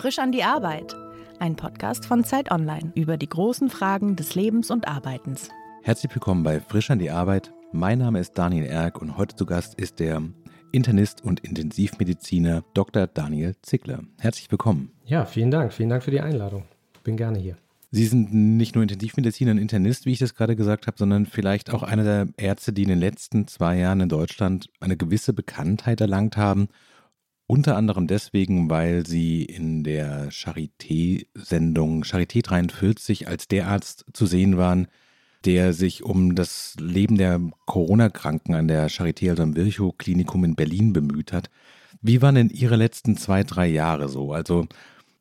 Frisch an die Arbeit. Ein Podcast von Zeit Online über die großen Fragen des Lebens und Arbeitens. Herzlich willkommen bei Frisch an die Arbeit. Mein Name ist Daniel Erck und heute zu Gast ist der Internist und Intensivmediziner Dr. Daniel Zickler. Herzlich willkommen. Ja, vielen Dank. Vielen Dank für die Einladung. Bin gerne hier. Sie sind nicht nur Intensivmediziner und Internist, wie ich das gerade gesagt habe, sondern vielleicht auch einer der Ärzte, die in den letzten zwei Jahren in Deutschland eine gewisse Bekanntheit erlangt haben. Unter anderem deswegen, weil sie in der Charité-Sendung Charité 43 als der Arzt zu sehen waren, der sich um das Leben der Corona-Kranken an der Charité, also am Virchow-Klinikum in Berlin bemüht hat. Wie waren denn Ihre letzten zwei, drei Jahre so? Also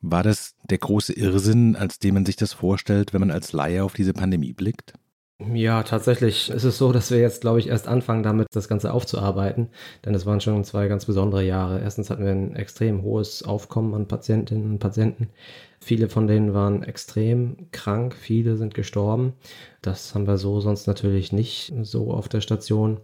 war das der große Irrsinn, als dem man sich das vorstellt, wenn man als Laie auf diese Pandemie blickt? Ja, tatsächlich ist es so, dass wir jetzt, glaube ich, erst anfangen damit, das Ganze aufzuarbeiten. Denn es waren schon zwei ganz besondere Jahre. Erstens hatten wir ein extrem hohes Aufkommen an Patientinnen und Patienten. Viele von denen waren extrem krank, viele sind gestorben. Das haben wir so sonst natürlich nicht so auf der Station.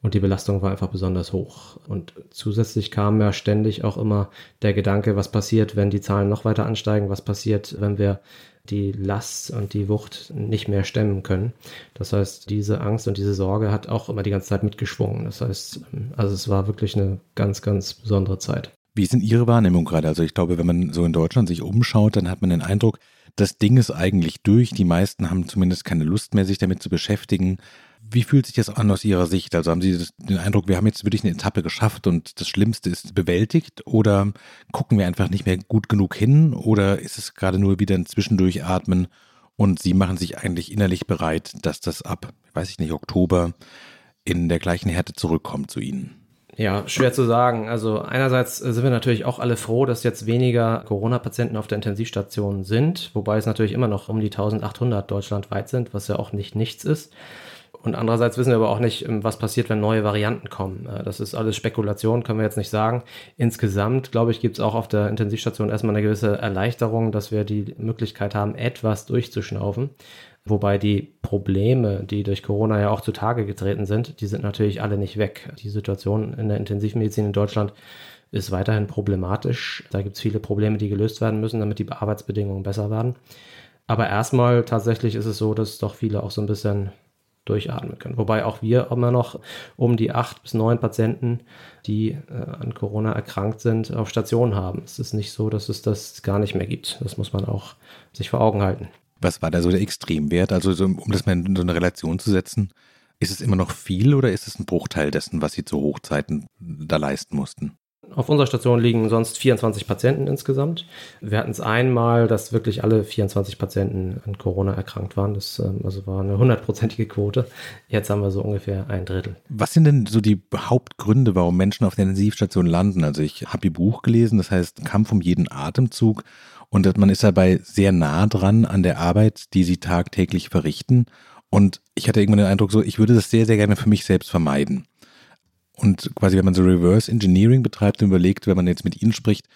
Und die Belastung war einfach besonders hoch. Und zusätzlich kam ja ständig auch immer der Gedanke, was passiert, wenn die Zahlen noch weiter ansteigen, was passiert, wenn wir die Last und die Wucht nicht mehr stemmen können. Das heißt, diese Angst und diese Sorge hat auch immer die ganze Zeit mitgeschwungen. Das heißt, also es war wirklich eine ganz, ganz besondere Zeit. Wie denn Ihre Wahrnehmung gerade? Also ich glaube, wenn man so in Deutschland sich umschaut, dann hat man den Eindruck, das Ding ist eigentlich durch. Die meisten haben zumindest keine Lust mehr, sich damit zu beschäftigen. Wie fühlt sich das an aus Ihrer Sicht? Also haben Sie den Eindruck, wir haben jetzt wirklich eine Etappe geschafft und das Schlimmste ist bewältigt? Oder gucken wir einfach nicht mehr gut genug hin? Oder ist es gerade nur wieder ein Zwischendurchatmen und Sie machen sich eigentlich innerlich bereit, dass das ab, weiß ich nicht, Oktober in der gleichen Härte zurückkommt zu Ihnen? Ja, schwer zu sagen. Also einerseits sind wir natürlich auch alle froh, dass jetzt weniger Corona-Patienten auf der Intensivstation sind, wobei es natürlich immer noch um die 1800 deutschlandweit sind, was ja auch nicht nichts ist. Und andererseits wissen wir aber auch nicht, ähm, was passiert, wenn neue Varianten kommen. Äh, das ist alles Spekulation, können wir jetzt nicht sagen. Insgesamt, glaube ich, gibt es auch auf der Intensivstation erstmal eine gewisse Erleichterung, dass wir die Möglichkeit haben, etwas durchzuschnaufen. Wobei die Probleme, die durch Corona ja auch zutage getreten sind, die sind natürlich alle nicht weg. Die Situation in der Intensivmedizin in Deutschland ist weiterhin problematisch. Da gibt es viele Probleme, die gelöst werden müssen, damit die Arbeitsbedingungen besser werden. Aber erstmal tatsächlich ist es so, dass doch viele auch so ein bisschen durchatmen können. Wobei auch wir immer noch um die acht bis neun Patienten, die äh, an Corona erkrankt sind, auf Station haben. Es ist nicht so, dass es das gar nicht mehr gibt. Das muss man auch sich vor Augen halten. Was war da so der Extremwert? Also so, um das mal in so eine Relation zu setzen, ist es immer noch viel oder ist es ein Bruchteil dessen, was Sie zu Hochzeiten da leisten mussten? Auf unserer Station liegen sonst 24 Patienten insgesamt. Wir hatten es einmal, dass wirklich alle 24 Patienten an Corona erkrankt waren. Das ähm, also war eine hundertprozentige Quote. Jetzt haben wir so ungefähr ein Drittel. Was sind denn so die Hauptgründe, warum Menschen auf der Intensivstation landen? Also ich habe Ihr Buch gelesen, das heißt Kampf um jeden Atemzug. Und man ist dabei sehr nah dran an der Arbeit, die Sie tagtäglich verrichten. Und ich hatte irgendwann den Eindruck, so, ich würde das sehr, sehr gerne für mich selbst vermeiden. Und quasi, wenn man so Reverse Engineering betreibt und überlegt, wenn man jetzt mit ihnen spricht,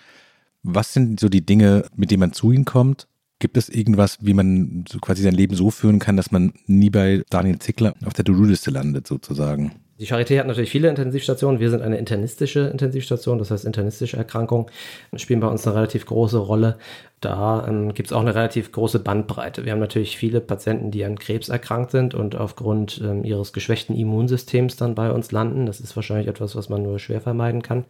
was sind so die Dinge, mit denen man zu ihnen kommt? Gibt es irgendwas, wie man so quasi sein Leben so führen kann, dass man nie bei Daniel Zickler auf der To-Do-Liste landet, sozusagen? Die Charité hat natürlich viele Intensivstationen. Wir sind eine internistische Intensivstation, das heißt internistische Erkrankungen spielen bei uns eine relativ große Rolle. Da ähm, gibt es auch eine relativ große Bandbreite. Wir haben natürlich viele Patienten, die an Krebs erkrankt sind und aufgrund ähm, ihres geschwächten Immunsystems dann bei uns landen. Das ist wahrscheinlich etwas, was man nur schwer vermeiden kann.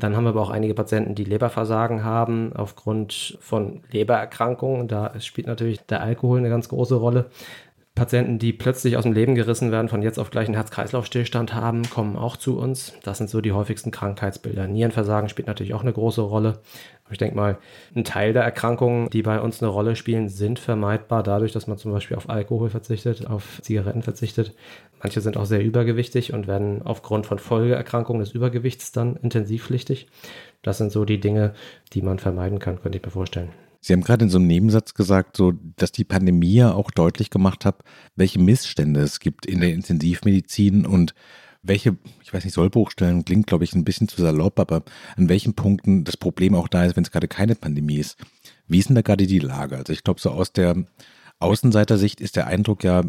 Dann haben wir aber auch einige Patienten, die Leberversagen haben aufgrund von Lebererkrankungen. Da spielt natürlich der Alkohol eine ganz große Rolle. Patienten, die plötzlich aus dem Leben gerissen werden, von jetzt auf gleich einen Herz-Kreislauf-Stillstand haben, kommen auch zu uns. Das sind so die häufigsten Krankheitsbilder. Nierenversagen spielt natürlich auch eine große Rolle. Aber ich denke mal, ein Teil der Erkrankungen, die bei uns eine Rolle spielen, sind vermeidbar dadurch, dass man zum Beispiel auf Alkohol verzichtet, auf Zigaretten verzichtet. Manche sind auch sehr übergewichtig und werden aufgrund von Folgeerkrankungen des Übergewichts dann intensivpflichtig. Das sind so die Dinge, die man vermeiden kann, könnte ich mir vorstellen. Sie haben gerade in so einem Nebensatz gesagt, so, dass die Pandemie ja auch deutlich gemacht hat, welche Missstände es gibt in der Intensivmedizin und welche, ich weiß nicht, Sollbruchstellen klingt, glaube ich, ein bisschen zu salopp, aber an welchen Punkten das Problem auch da ist, wenn es gerade keine Pandemie ist. Wie ist denn da gerade die Lage? Also ich glaube, so aus der Außenseitersicht ist der Eindruck ja,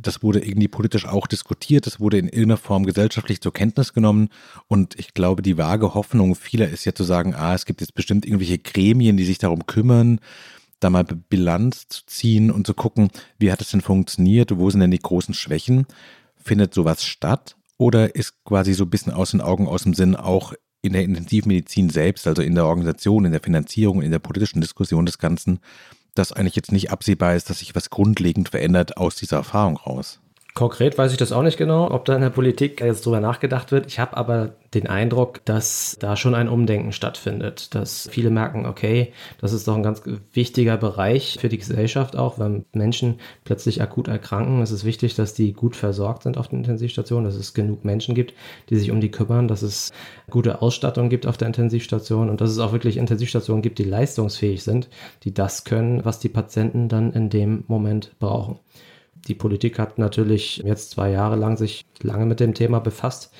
das wurde irgendwie politisch auch diskutiert, das wurde in irgendeiner Form gesellschaftlich zur Kenntnis genommen und ich glaube, die vage Hoffnung vieler ist ja zu sagen, ah, es gibt jetzt bestimmt irgendwelche Gremien, die sich darum kümmern, da mal Bilanz zu ziehen und zu gucken, wie hat es denn funktioniert, wo sind denn die großen Schwächen? Findet sowas statt oder ist quasi so ein bisschen aus den Augen, aus dem Sinn auch in der Intensivmedizin selbst, also in der Organisation, in der Finanzierung, in der politischen Diskussion des Ganzen, dass eigentlich jetzt nicht absehbar ist, dass sich was grundlegend verändert aus dieser Erfahrung raus? Konkret weiß ich das auch nicht genau, ob da in der Politik jetzt drüber nachgedacht wird. Ich habe aber den Eindruck, dass da schon ein Umdenken stattfindet, dass viele merken, okay, das ist doch ein ganz wichtiger Bereich für die Gesellschaft auch, wenn Menschen plötzlich akut erkranken. Es ist wichtig, dass die gut versorgt sind auf den Intensivstationen, dass es genug Menschen gibt, die sich um die kümmern, dass es gute Ausstattung gibt auf der Intensivstation und dass es auch wirklich Intensivstationen gibt, die leistungsfähig sind, die das können, was die Patienten dann in dem Moment brauchen. Die Politik hat natürlich jetzt zwei Jahre lang sich lange mit dem Thema befasst.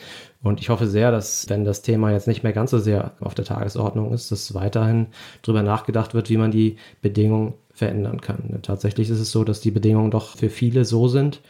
Und ich hoffe sehr, dass, wenn das Thema jetzt nicht mehr ganz so sehr auf der Tagesordnung ist, dass weiterhin darüber nachgedacht wird, wie man die Bedingungen verändern kann. Denn tatsächlich ist es so, dass die Bedingungen doch für viele so sind,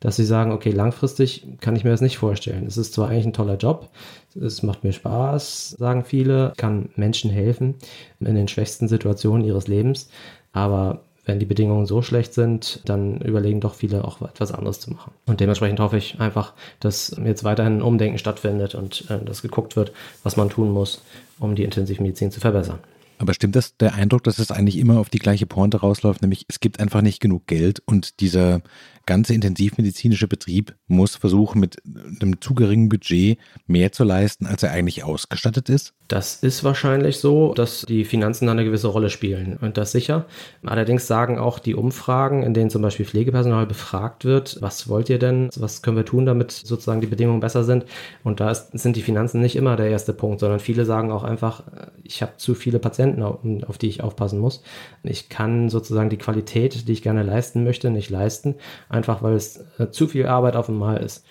dass sie sagen, okay, langfristig kann ich mir das nicht vorstellen. Es ist zwar eigentlich ein toller Job, es macht mir Spaß, sagen viele, kann Menschen helfen in den schwächsten Situationen ihres Lebens, aber wenn die Bedingungen so schlecht sind, dann überlegen doch viele auch etwas anderes zu machen. Und dementsprechend hoffe ich einfach, dass jetzt weiterhin ein Umdenken stattfindet und äh, dass geguckt wird, was man tun muss, um die Intensivmedizin zu verbessern. Aber stimmt das der Eindruck, dass es eigentlich immer auf die gleiche Pointe rausläuft, nämlich es gibt einfach nicht genug Geld und dieser ganze intensivmedizinische Betrieb muss versuchen, mit einem zu geringen Budget mehr zu leisten, als er eigentlich ausgestattet ist? Das ist wahrscheinlich so, dass die Finanzen eine gewisse Rolle spielen und das sicher. Allerdings sagen auch die Umfragen, in denen zum Beispiel Pflegepersonal befragt wird, was wollt ihr denn, was können wir tun, damit sozusagen die Bedingungen besser sind? Und da ist, sind die Finanzen nicht immer der erste Punkt, sondern viele sagen auch einfach, ich habe zu viele Patienten, auf die ich aufpassen muss. Ich kann sozusagen die Qualität, die ich gerne leisten möchte, nicht leisten einfach weil es äh, zu viel Arbeit auf einmal ist.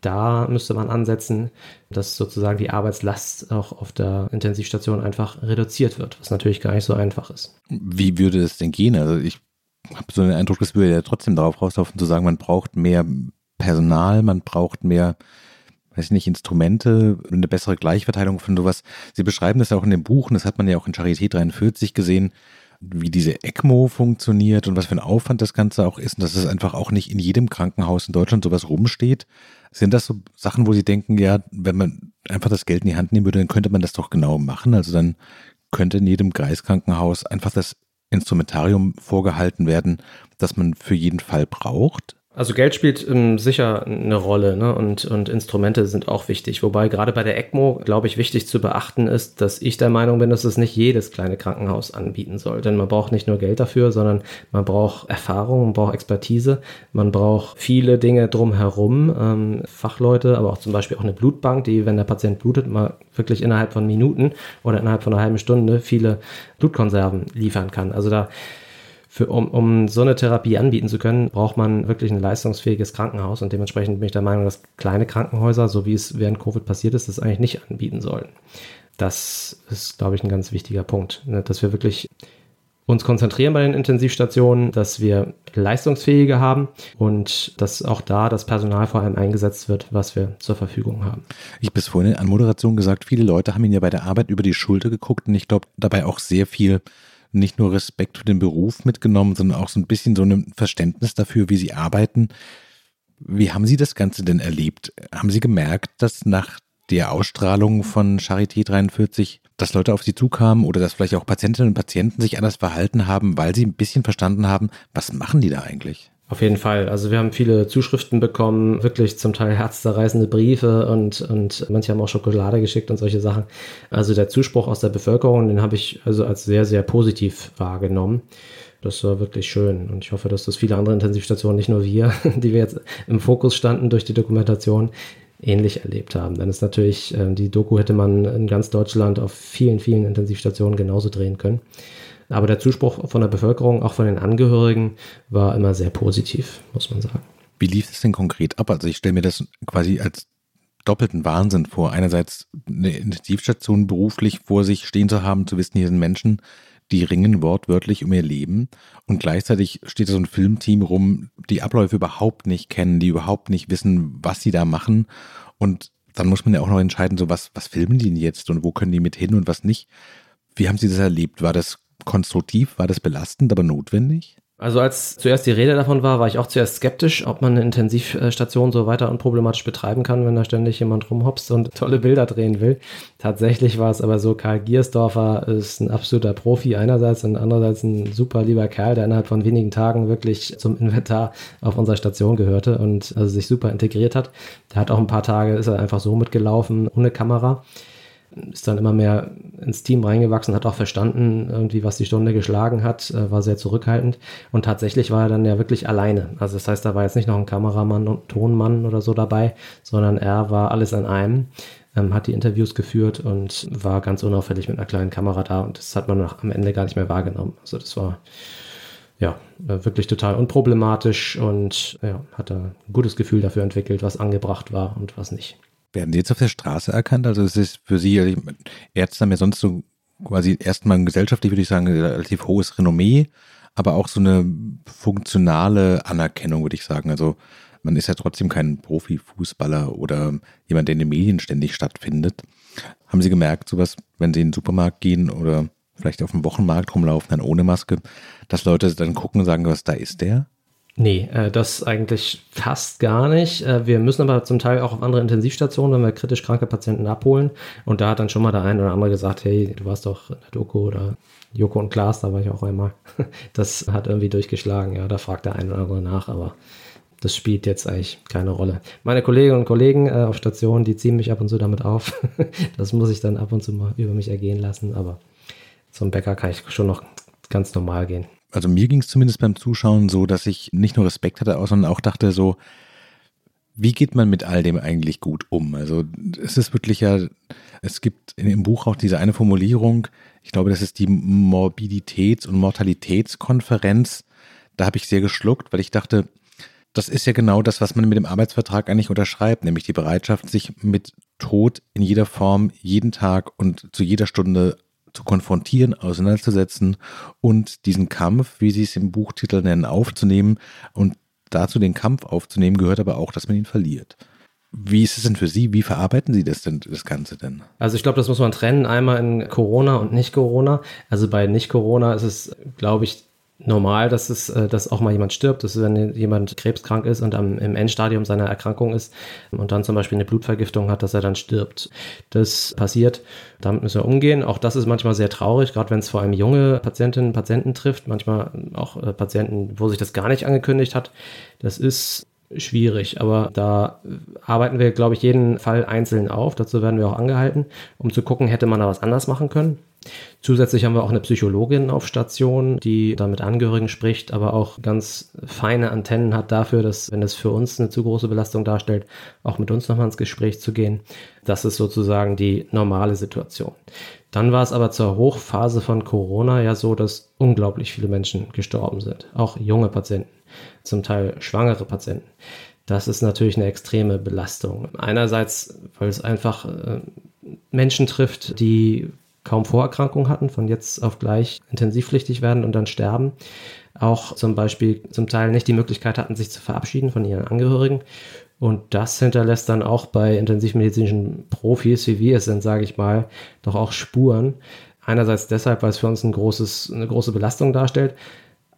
Da müsste man ansetzen, dass sozusagen die Arbeitslast auch auf der Intensivstation einfach reduziert wird, was natürlich gar nicht so einfach ist. Wie würde es denn gehen? Also ich habe so den Eindruck, es würde ja trotzdem darauf rauslaufen, zu sagen, man braucht mehr Personal, man braucht mehr, weiß ich nicht, Instrumente, eine bessere Gleichverteilung von sowas. Sie beschreiben das ja auch in dem Buch, und das hat man ja auch in Charité 43 gesehen, wie diese ECMO funktioniert und was für ein Aufwand das Ganze auch ist und dass es einfach auch nicht in jedem Krankenhaus in Deutschland sowas rumsteht. Sind das so Sachen, wo Sie denken, ja, wenn man einfach das Geld in die Hand nehmen würde, dann könnte man das doch genau machen. Also dann könnte in jedem Kreiskrankenhaus einfach das Instrumentarium vorgehalten werden, das man für jeden Fall braucht. Also Geld spielt ähm, sicher eine Rolle ne? und, und Instrumente sind auch wichtig. Wobei gerade bei der ECMO, glaube ich, wichtig zu beachten ist, dass ich der Meinung bin, dass es nicht jedes kleine Krankenhaus anbieten soll. Denn man braucht nicht nur Geld dafür, sondern man braucht Erfahrung, man braucht Expertise, man braucht viele Dinge drumherum, ähm, Fachleute, aber auch zum Beispiel auch eine Blutbank, die, wenn der Patient blutet, mal wirklich innerhalb von Minuten oder innerhalb von einer halben Stunde viele Blutkonserven liefern kann. Also da für, um, um so eine Therapie anbieten zu können, braucht man wirklich ein leistungsfähiges Krankenhaus und dementsprechend bin ich der Meinung, dass kleine Krankenhäuser, so wie es während Covid passiert ist, das eigentlich nicht anbieten sollen. Das ist, glaube ich, ein ganz wichtiger Punkt, ne? dass wir wirklich uns konzentrieren bei den Intensivstationen, dass wir leistungsfähige haben und dass auch da das Personal vor allem eingesetzt wird, was wir zur Verfügung haben. Ich habe es vorhin an Moderation gesagt, viele Leute haben ihn ja bei der Arbeit über die Schulter geguckt und ich glaube dabei auch sehr viel nicht nur Respekt für den Beruf mitgenommen, sondern auch so ein bisschen so ein Verständnis dafür, wie sie arbeiten. Wie haben Sie das Ganze denn erlebt? Haben Sie gemerkt, dass nach der Ausstrahlung von Charité 43, dass Leute auf Sie zukamen oder dass vielleicht auch Patientinnen und Patienten sich anders verhalten haben, weil sie ein bisschen verstanden haben, was machen die da eigentlich? Auf jeden Fall. Also wir haben viele Zuschriften bekommen, wirklich zum Teil herzzerreißende Briefe und, und manche haben auch Schokolade geschickt und solche Sachen. Also der Zuspruch aus der Bevölkerung, den habe ich also als sehr, sehr positiv wahrgenommen. Das war wirklich schön und ich hoffe, dass das viele andere Intensivstationen, nicht nur wir, die wir jetzt im Fokus standen durch die Dokumentation, ähnlich erlebt haben. Denn es natürlich, äh, die Doku hätte man in ganz Deutschland auf vielen, vielen Intensivstationen genauso drehen können. Aber der Zuspruch von der Bevölkerung, auch von den Angehörigen, war immer sehr positiv, muss man sagen. Wie lief es denn konkret ab? Also ich stelle mir das quasi als doppelten Wahnsinn vor. Einerseits eine Intensivstation beruflich vor sich stehen zu haben, zu wissen, hier sind Menschen, die ringen wortwörtlich um ihr Leben und gleichzeitig steht da so ein Filmteam rum, die Abläufe überhaupt nicht kennen, die überhaupt nicht wissen, was sie da machen und dann muss man ja auch noch entscheiden, so was, was filmen die denn jetzt und wo können die mit hin und was nicht. Wie haben Sie das erlebt? War das konstruktiv? War das belastend, aber notwendig? Also als zuerst die Rede davon war, war ich auch zuerst skeptisch, ob man eine Intensivstation so weiter unproblematisch betreiben kann, wenn da ständig jemand rumhopst und tolle Bilder drehen will. Tatsächlich war es aber so, Karl Giersdorfer ist ein absoluter Profi einerseits und andererseits ein super lieber Kerl, der innerhalb von wenigen Tagen wirklich zum Inventar auf unserer Station gehörte und also sich super integriert hat. Der hat auch ein paar Tage, ist er einfach so mitgelaufen, ohne Kamera ist dann immer mehr ins Team reingewachsen, hat auch verstanden, irgendwie, was die Stunde geschlagen hat, äh, war sehr zurückhaltend. Und tatsächlich war er dann ja wirklich alleine. Also das heißt, da war jetzt nicht noch ein Kameramann und Tonmann oder so dabei, sondern er war alles an einem, ähm, hat die Interviews geführt und war ganz unauffällig mit einer kleinen Kamera da. Und das hat man nach, am Ende gar nicht mehr wahrgenommen. Also das war ja, äh, wirklich total unproblematisch und ja, hat ein gutes Gefühl dafür entwickelt, was angebracht war und was nicht. Werden die jetzt auf der Straße erkannt? Also es ist für Sie, also Ärzte haben ja sonst so quasi erstmal gesellschaftlich, würde ich sagen, relativ hohes Renommee, aber auch so eine funktionale Anerkennung, würde ich sagen. Also man ist ja trotzdem kein Profifußballer oder jemand, der in den Medien ständig stattfindet. Haben Sie gemerkt, sowas, wenn Sie in den Supermarkt gehen oder vielleicht auf dem Wochenmarkt rumlaufen, dann ohne Maske, dass Leute dann gucken und sagen, was da ist der? Nee, äh, das eigentlich fast gar nicht. Äh, wir müssen aber zum Teil auch auf andere Intensivstationen, wenn wir kritisch kranke Patienten abholen. Und da hat dann schon mal der eine oder andere gesagt, hey, du warst doch in der Doku oder Joko und Klaas, da war ich auch einmal. Das hat irgendwie durchgeschlagen, ja, da fragt der eine oder andere nach, aber das spielt jetzt eigentlich keine Rolle. Meine Kolleginnen und Kollegen äh, auf Stationen, die ziehen mich ab und zu damit auf. das muss ich dann ab und zu mal über mich ergehen lassen, aber zum Bäcker kann ich schon noch ganz normal gehen also mir ging es zumindest beim Zuschauen so, dass ich nicht nur Respekt hatte, sondern auch dachte so, wie geht man mit all dem eigentlich gut um? Also es ist wirklich ja, es gibt dem Buch auch diese eine Formulierung, ich glaube, das ist die Morbiditäts- und Mortalitätskonferenz. Da habe ich sehr geschluckt, weil ich dachte, das ist ja genau das, was man mit dem Arbeitsvertrag eigentlich unterschreibt, nämlich die Bereitschaft, sich mit Tod in jeder Form, jeden Tag und zu jeder Stunde zu konfrontieren, auseinanderzusetzen und diesen Kampf, wie Sie es im Buchtitel nennen, aufzunehmen. Und dazu den Kampf aufzunehmen gehört aber auch, dass man ihn verliert. Wie ist es denn für Sie? Wie verarbeiten Sie das denn, das Ganze denn? Also ich glaube, das muss man trennen, einmal in Corona und nicht Corona. Also bei nicht Corona ist es, glaube ich, normal, dass es, äh, dass auch mal jemand stirbt. Das ist, wenn jemand krebskrank ist und am, im Endstadium seiner Erkrankung ist und dann zum Beispiel eine Blutvergiftung hat, dass er dann stirbt. Das passiert. Damit müssen wir umgehen. Auch das ist manchmal sehr traurig, gerade wenn es vor allem junge Patientinnen und Patienten trifft. Manchmal auch äh, Patienten, wo sich das gar nicht angekündigt hat. Das ist schwierig, aber da arbeiten wir, glaube ich, jeden Fall einzeln auf. Dazu werden wir auch angehalten, um zu gucken, hätte man da was anders machen können. Zusätzlich haben wir auch eine Psychologin auf Station, die da mit Angehörigen spricht, aber auch ganz feine Antennen hat dafür, dass, wenn es für uns eine zu große Belastung darstellt, auch mit uns nochmal ins Gespräch zu gehen. Das ist sozusagen die normale Situation. Dann war es aber zur Hochphase von Corona ja so, dass unglaublich viele Menschen gestorben sind, auch junge Patienten, zum Teil schwangere Patienten. Das ist natürlich eine extreme Belastung. Einerseits, weil es einfach äh, Menschen trifft, die kaum Vorerkrankungen hatten, von jetzt auf gleich intensivpflichtig werden und dann sterben. Auch zum Beispiel zum Teil nicht die Möglichkeit hatten, sich zu verabschieden von ihren Angehörigen. Und das hinterlässt dann auch bei intensivmedizinischen Profis, wie wir es sind, sage ich mal, doch auch Spuren. Einerseits deshalb, weil es für uns ein großes, eine große Belastung darstellt.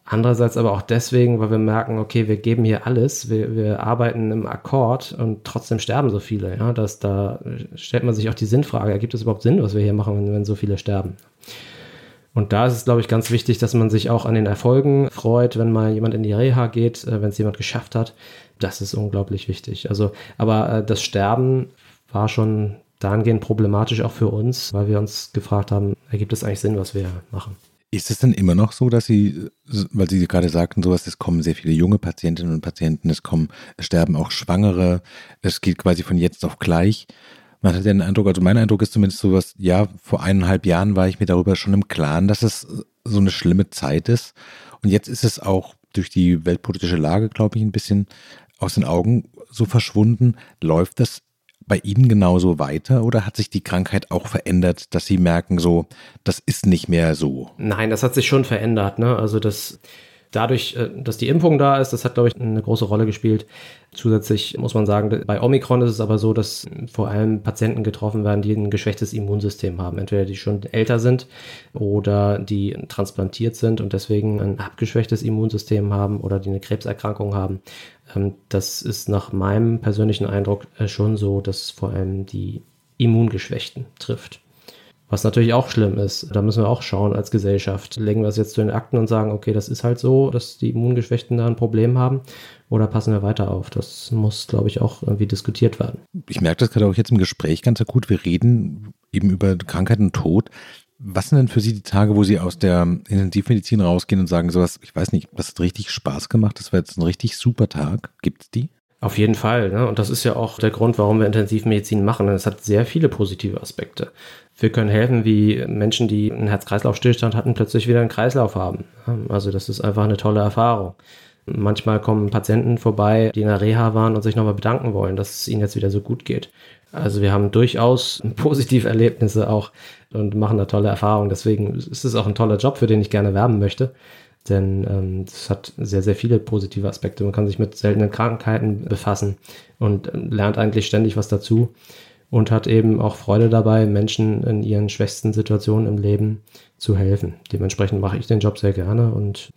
Andererseits aber auch deswegen, weil wir merken, okay, wir geben hier alles, wir, wir arbeiten im Akkord und trotzdem sterben so viele. Ja, dass da stellt man sich auch die Sinnfrage, ergibt es überhaupt Sinn, was wir hier machen, wenn, wenn so viele sterben? Und da ist es, glaube ich, ganz wichtig, dass man sich auch an den Erfolgen freut, wenn mal jemand in die Reha geht, äh, wenn es jemand geschafft hat. Das ist unglaublich wichtig. Also, aber äh, das Sterben war schon dahingehend problematisch auch für uns, weil wir uns gefragt haben, ergibt es eigentlich Sinn, was wir machen? Ist es denn immer noch so, dass Sie, weil Sie gerade sagten, sowas, es kommen sehr viele junge Patientinnen und Patienten, es kommen, es sterben auch Schwangere, es geht quasi von jetzt auf gleich. Man hat den Eindruck, also mein Eindruck ist zumindest sowas, ja, vor eineinhalb Jahren war ich mir darüber schon im Klaren, dass es so eine schlimme Zeit ist. Und jetzt ist es auch durch die weltpolitische Lage, glaube ich, ein bisschen aus den Augen so verschwunden. Läuft das bei Ihnen genauso weiter oder hat sich die Krankheit auch verändert, dass Sie merken, so, das ist nicht mehr so? Nein, das hat sich schon verändert. Ne? Also das Dadurch, äh, dass die Impfung da ist, das hat, glaube ich, eine große Rolle gespielt. Zusätzlich muss man sagen, bei Omikron ist es aber so, dass vor allem Patienten getroffen werden, die ein geschwächtes Immunsystem haben. Entweder die schon älter sind oder die transplantiert sind und deswegen ein abgeschwächtes Immunsystem haben oder die eine Krebserkrankung haben. Ähm, das ist nach meinem persönlichen Eindruck äh, schon so, dass vor allem die Immungeschwächten trifft. Was natürlich auch schlimm ist. Da müssen wir auch schauen als Gesellschaft. Legen wir es jetzt zu den Akten und sagen, okay, das ist halt so, dass die Immungeschwächten da ein Problem haben. Oder passen wir weiter auf? Das muss, glaube ich, auch irgendwie diskutiert werden. Ich merke das gerade auch jetzt im Gespräch ganz gut. Wir reden eben über Krankheit und Tod. Was sind denn für Sie die Tage, wo Sie aus der Intensivmedizin rausgehen und sagen, sowas, ich weiß nicht, das hat richtig Spaß gemacht, das war jetzt ein richtig super Tag. Gibt es die? Auf jeden Fall. Ne? Und das ist ja auch der Grund, warum wir Intensivmedizin machen. Es hat sehr viele positive Aspekte. Wir können helfen, wie Menschen, die einen Herz-Kreislauf-Stillstand hatten, plötzlich wieder einen Kreislauf haben. Also das ist einfach eine tolle Erfahrung. Manchmal kommen Patienten vorbei, die in der Reha waren und sich nochmal bedanken wollen, dass es ihnen jetzt wieder so gut geht. Also wir haben durchaus positive Erlebnisse auch und machen da tolle Erfahrungen. Deswegen ist es auch ein toller Job, für den ich gerne werben möchte. Denn ähm, es hat sehr, sehr viele positive Aspekte. Man kann sich mit seltenen Krankheiten befassen und lernt eigentlich ständig was dazu und hat eben auch Freude dabei, Menschen in ihren schwächsten Situationen im Leben zu helfen. Dementsprechend mache ich den Job sehr gerne und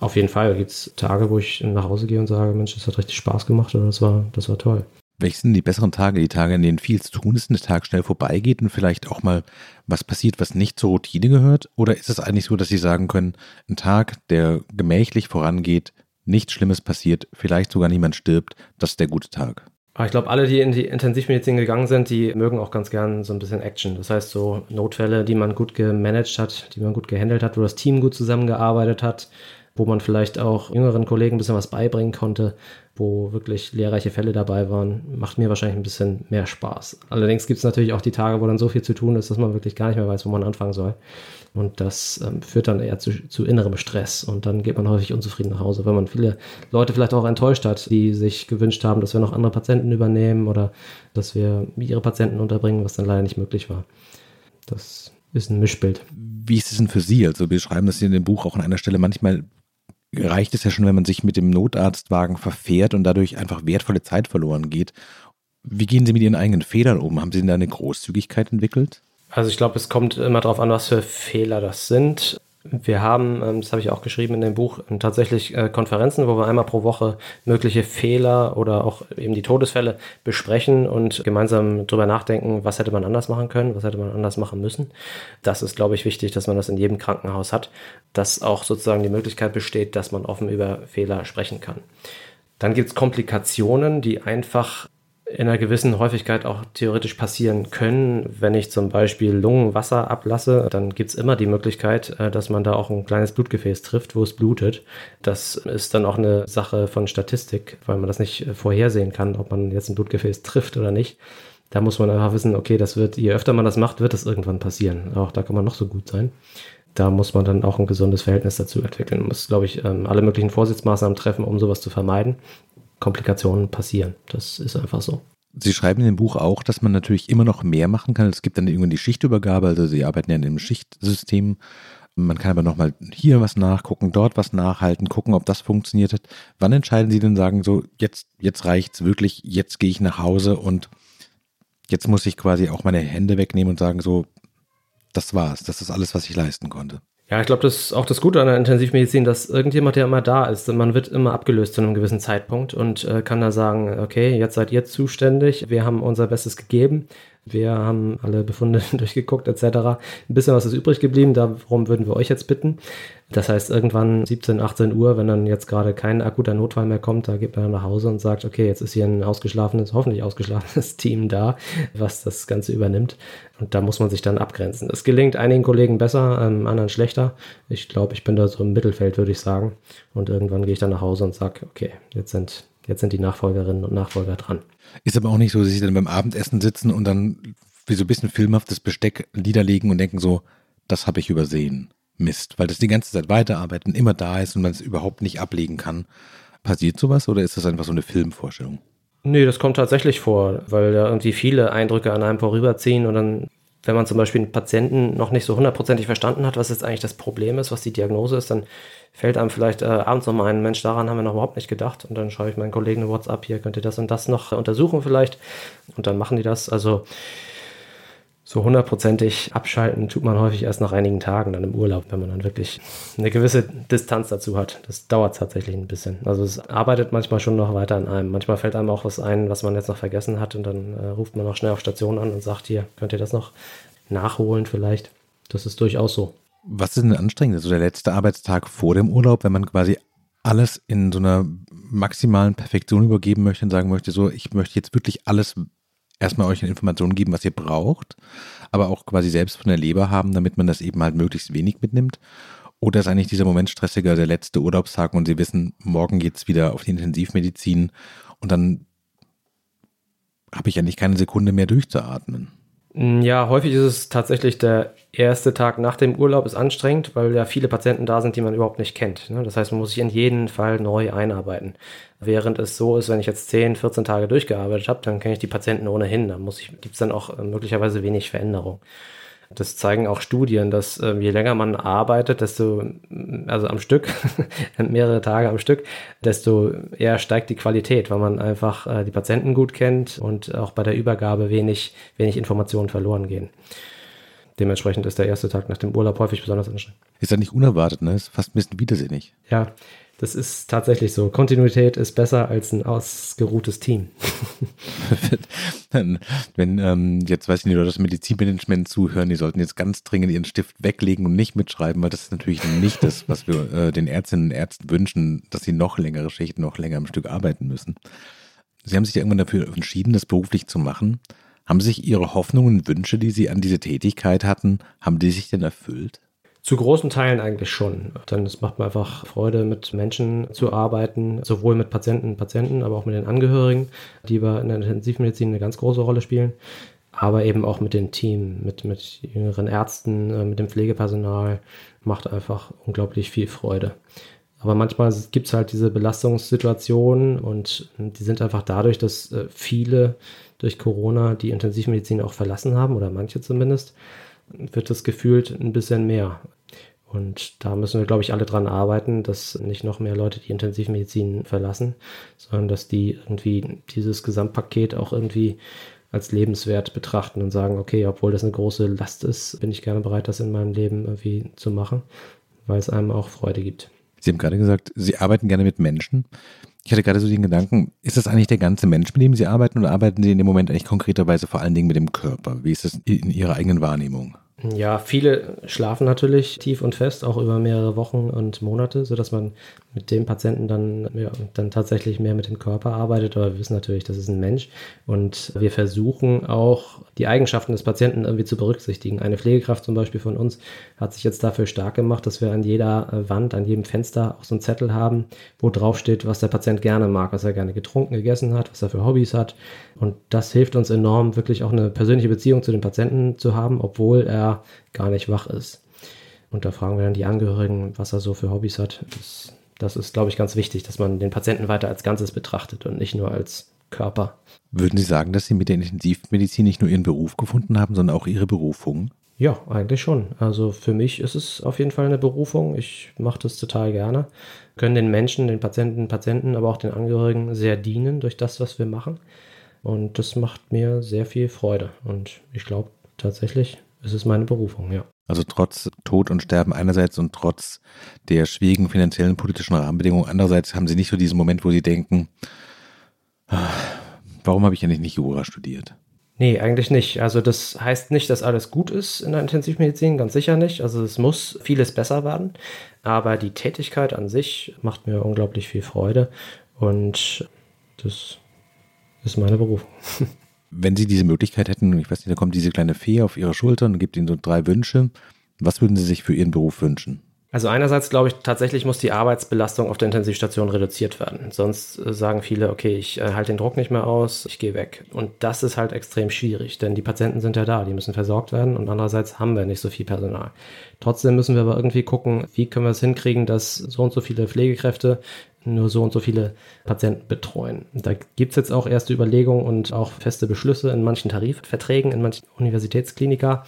auf jeden Fall gibt es Tage, wo ich nach Hause gehe und sage, Mensch, das hat richtig Spaß gemacht oder das war, das war toll. Welche sind die besseren Tage? Die Tage, in denen viel zu tun ist der Tag schnell vorbeigeht und vielleicht auch mal was passiert, was nicht zur Routine gehört? Oder ist es eigentlich so, dass Sie sagen können, ein Tag, der gemächlich vorangeht, nichts Schlimmes passiert, vielleicht sogar niemand stirbt, das ist der gute Tag? Aber ich glaube, alle, die in die Intensivmedizin gegangen sind, die mögen auch ganz gern so ein bisschen Action. Das heißt, so Notfälle, die man gut gemanagt hat, die man gut gehandelt hat, wo das Team gut zusammengearbeitet hat, wo man vielleicht auch jüngeren Kollegen ein bisschen was beibringen konnte, wo wirklich lehrreiche Fälle dabei waren, macht mir wahrscheinlich ein bisschen mehr Spaß. Allerdings gibt es natürlich auch die Tage, wo dann so viel zu tun ist, dass man wirklich gar nicht mehr weiß, wo man anfangen soll. Und das ähm, führt dann eher zu, zu, innerem Stress. Und dann geht man häufig unzufrieden nach Hause, weil man viele Leute vielleicht auch enttäuscht hat, die sich gewünscht haben, dass wir noch andere Patienten übernehmen oder dass wir ihre Patienten unterbringen, was dann leider nicht möglich war. Das ist ein Mischbild. Wie ist es denn für Sie? Also wir schreiben das hier in dem Buch auch an einer Stelle. Manchmal reicht es ja schon, wenn man sich mit dem Notarztwagen verfährt und dadurch einfach wertvolle Zeit verloren geht. Wie gehen Sie mit Ihren eigenen Fehlern um? Haben Sie denn da eine Großzügigkeit entwickelt? Also ich glaube, es kommt immer darauf an, was für Fehler das sind. Wir haben, ähm, das habe ich auch geschrieben in dem Buch, ähm, tatsächlich äh, Konferenzen, wo wir einmal pro Woche mögliche Fehler oder auch eben die Todesfälle besprechen und gemeinsam darüber nachdenken, was hätte man anders machen können, was hätte man anders machen müssen. Das ist, glaube ich, wichtig, dass man das in jedem Krankenhaus hat, dass auch sozusagen die Möglichkeit besteht, dass man offen über Fehler sprechen kann. Dann gibt es Komplikationen, die einfach in einer gewissen Häufigkeit auch theoretisch passieren können. Wenn ich zum Beispiel Lungenwasser ablasse, dann gibt es immer die Möglichkeit, äh, dass man da auch ein kleines Blutgefäß trifft, wo es blutet. Das ist dann auch eine Sache von Statistik, weil man das nicht vorhersehen kann, ob man jetzt ein Blutgefäß trifft oder nicht. Da muss man einfach wissen, okay, das wird, je öfter man das macht, wird das irgendwann passieren. Auch da kann man noch so gut sein. Da muss man dann auch ein gesundes Verhältnis dazu entwickeln. Man muss, glaube ich, ähm, alle möglichen Vorsichtsmaßnahmen treffen, um sowas zu vermeiden. Komplikationen passieren. Das ist einfach so. Sie schreiben in dem Buch auch, dass man natürlich immer noch mehr machen kann. Es gibt dann irgendwann die Schichtübergabe, also Sie arbeiten ja in einem Schichtsystem. Man kann aber nochmal hier was nachgucken, dort was nachhalten, gucken, ob das funktioniert hat. Wann entscheiden Sie denn sagen, so jetzt, jetzt reicht's wirklich, jetzt gehe ich nach Hause und jetzt muss ich quasi auch meine Hände wegnehmen und sagen, so, das war's, das ist alles, was ich leisten konnte. Ja, ich glaube, das ist auch das Gute an der Intensivmedizin, dass irgendjemand ja immer da ist. Man wird immer abgelöst zu einem gewissen Zeitpunkt und äh, kann da sagen, okay, jetzt seid ihr zuständig, wir haben unser Bestes gegeben, wir haben alle Befunde durchgeguckt etc. Ein bisschen was ist übrig geblieben, darum würden wir euch jetzt bitten. Das heißt, irgendwann 17, 18 Uhr, wenn dann jetzt gerade kein akuter Notfall mehr kommt, da geht man dann nach Hause und sagt, okay, jetzt ist hier ein ausgeschlafenes, hoffentlich ausgeschlafenes Team da, was das Ganze übernimmt. Und da muss man sich dann abgrenzen. Es gelingt einigen Kollegen besser, ähm, anderen schlechter. Ich glaube, ich bin da so im Mittelfeld, würde ich sagen. Und irgendwann gehe ich dann nach Hause und sage, okay, jetzt sind, jetzt sind die Nachfolgerinnen und Nachfolger dran. Ist aber auch nicht so, dass sie dann beim Abendessen sitzen und dann wie so ein bisschen filmhaftes Besteck niederlegen und denken so, das habe ich übersehen. Mist, weil das die ganze Zeit weiterarbeiten, immer da ist und man es überhaupt nicht ablegen kann. Passiert sowas oder ist das einfach so eine Filmvorstellung? Nee, das kommt tatsächlich vor, weil da irgendwie viele Eindrücke an einem vorüberziehen und dann, wenn man zum Beispiel einen Patienten noch nicht so hundertprozentig verstanden hat, was jetzt eigentlich das Problem ist, was die Diagnose ist, dann fällt einem vielleicht äh, abends noch mal ein, Mensch, daran haben wir noch überhaupt nicht gedacht. Und dann schreibe ich meinen Kollegen eine WhatsApp, hier könnt ihr das und das noch untersuchen vielleicht. Und dann machen die das. Also so hundertprozentig abschalten tut man häufig erst nach einigen Tagen dann im Urlaub, wenn man dann wirklich eine gewisse Distanz dazu hat. Das dauert tatsächlich ein bisschen. Also es arbeitet manchmal schon noch weiter an einem. Manchmal fällt einem auch was ein, was man jetzt noch vergessen hat und dann äh, ruft man noch schnell auf Station an und sagt, hier, könnt ihr das noch nachholen vielleicht. Das ist durchaus so. Was ist denn anstrengend? So der letzte Arbeitstag vor dem Urlaub, wenn man quasi alles in so einer maximalen Perfektion übergeben möchte und sagen möchte, so, ich möchte jetzt wirklich alles erstmal euch eine Information geben, was ihr braucht, aber auch quasi selbst von der Leber haben, damit man das eben halt möglichst wenig mitnimmt? Oder ist eigentlich dieser Moment stressiger, der letzte Urlaubstag und Sie wissen, morgen geht es wieder auf die Intensivmedizin und dann habe ich eigentlich keine Sekunde mehr durchzuatmen? Mm, ja, häufig ist es tatsächlich der erste Tag nach dem Urlaub ist anstrengend, weil ja viele Patienten da sind, die man überhaupt nicht kennt. Ne? Das heißt, man muss sich in jeden Fall neu einarbeiten. Während es so ist, wenn ich jetzt 10, 14 Tage durchgearbeitet habe, dann kenne ich die Patienten ohnehin. Da gibt es dann auch äh, möglicherweise wenig Veränderung. Das zeigen auch Studien, dass äh, je länger man arbeitet, desto, also am Stück, mehrere Tage am Stück, desto eher steigt die Qualität, weil man einfach äh, die Patienten gut kennt und auch bei der Übergabe wenig, wenig Informationen verloren gehen. Dementsprechend ist der erste Tag nach dem Urlaub häufig besonders anstrengend. Ist ja nicht unerwartet, ne? Ist fast ein bisschen widersinnig. Ja, das ist tatsächlich so. Kontinuität ist besser als ein ausgeruhtes Team. Wenn ähm, jetzt weiß ich nicht, oder das Medizinmanagement zuhören, die sollten jetzt ganz dringend ihren Stift weglegen und nicht mitschreiben, weil das ist natürlich nicht das, was wir äh, den Ärztinnen und Ärzten wünschen, dass sie noch längere Schichten, noch länger am Stück arbeiten müssen. Sie haben sich ja irgendwann dafür entschieden, das beruflich zu machen. Haben sich Ihre Hoffnungen und Wünsche, die Sie an diese Tätigkeit hatten, haben die sich denn erfüllt? Zu großen Teilen eigentlich schon. Denn es macht mir einfach Freude, mit Menschen zu arbeiten, sowohl mit Patienten und Patienten, aber auch mit den Angehörigen, die in der Intensivmedizin eine ganz große Rolle spielen. Aber eben auch mit dem Team, mit, mit jüngeren Ärzten, äh, mit dem Pflegepersonal, macht einfach unglaublich viel Freude. Aber manchmal gibt es halt diese Belastungssituationen und die sind einfach dadurch, dass äh, viele durch Corona die Intensivmedizin auch verlassen haben oder manche zumindest, wird das gefühlt ein bisschen mehr. Und da müssen wir, glaube ich, alle dran arbeiten, dass nicht noch mehr Leute die Intensivmedizin verlassen, sondern dass die irgendwie dieses Gesamtpaket auch irgendwie als lebenswert betrachten und sagen, okay, obwohl das eine große Last ist, bin ich gerne bereit, das in meinem Leben irgendwie zu machen, weil es einem auch Freude gibt. Sie haben gerade gesagt, Sie arbeiten gerne mit Menschen. Ich hatte gerade so den Gedanken, ist das eigentlich der ganze Mensch, mit dem Sie arbeiten oder arbeiten Sie in dem Moment eigentlich konkreterweise vor allen Dingen mit dem Körper? Wie ist das in Ihrer eigenen Wahrnehmung? Ja, viele schlafen natürlich tief und fest, auch über mehrere Wochen und Monate, sodass man mit dem Patienten dann, ja, dann tatsächlich mehr mit dem Körper arbeitet. Aber wir wissen natürlich, das ist ein Mensch und wir versuchen auch die Eigenschaften des Patienten irgendwie zu berücksichtigen. Eine Pflegekraft zum Beispiel von uns hat sich jetzt dafür stark gemacht, dass wir an jeder Wand, an jedem Fenster auch so einen Zettel haben, wo drauf steht, was der Patient gerne mag, was er gerne getrunken, gegessen hat, was er für Hobbys hat. Und das hilft uns enorm, wirklich auch eine persönliche Beziehung zu den Patienten zu haben, obwohl er gar nicht wach ist. Und da fragen wir dann die Angehörigen, was er so für Hobbys hat. Das, das ist, glaube ich, ganz wichtig, dass man den Patienten weiter als Ganzes betrachtet und nicht nur als Körper. Würden Sie sagen, dass Sie mit der Intensivmedizin nicht nur Ihren Beruf gefunden haben, sondern auch Ihre Berufung? Ja, eigentlich schon. Also für mich ist es auf jeden Fall eine Berufung. Ich mache das total gerne. Wir können den Menschen, den Patienten, Patienten, aber auch den Angehörigen sehr dienen durch das, was wir machen. Und das macht mir sehr viel Freude. Und ich glaube tatsächlich, es ist meine Berufung, ja. Also trotz Tod und Sterben einerseits und trotz der schwierigen finanziellen politischen Rahmenbedingungen andererseits haben Sie nicht so diesen Moment, wo Sie denken, ah, warum habe ich eigentlich nicht Jura studiert? Nee, eigentlich nicht. Also das heißt nicht, dass alles gut ist in der Intensivmedizin, ganz sicher nicht. Also es muss vieles besser werden. Aber die Tätigkeit an sich macht mir unglaublich viel Freude und das ist meine Berufung. Wenn Sie diese Möglichkeit hätten, ich weiß nicht, da kommt diese kleine Fee auf Ihre Schulter und gibt Ihnen so drei Wünsche, was würden Sie sich für Ihren Beruf wünschen? Also einerseits glaube ich, tatsächlich muss die Arbeitsbelastung auf der Intensivstation reduziert werden. Sonst äh, sagen viele, okay, ich äh, halte den Druck nicht mehr aus, ich gehe weg. Und das ist halt extrem schwierig, denn die Patienten sind ja da, die müssen versorgt werden und andererseits haben wir nicht so viel Personal. Trotzdem müssen wir aber irgendwie gucken, wie können wir es hinkriegen, dass so und so viele Pflegekräfte nur so und so viele Patienten betreuen. Da gibt es jetzt auch erste Überlegungen und auch feste Beschlüsse in manchen Tarifverträgen, in manchen Universitätsklinika,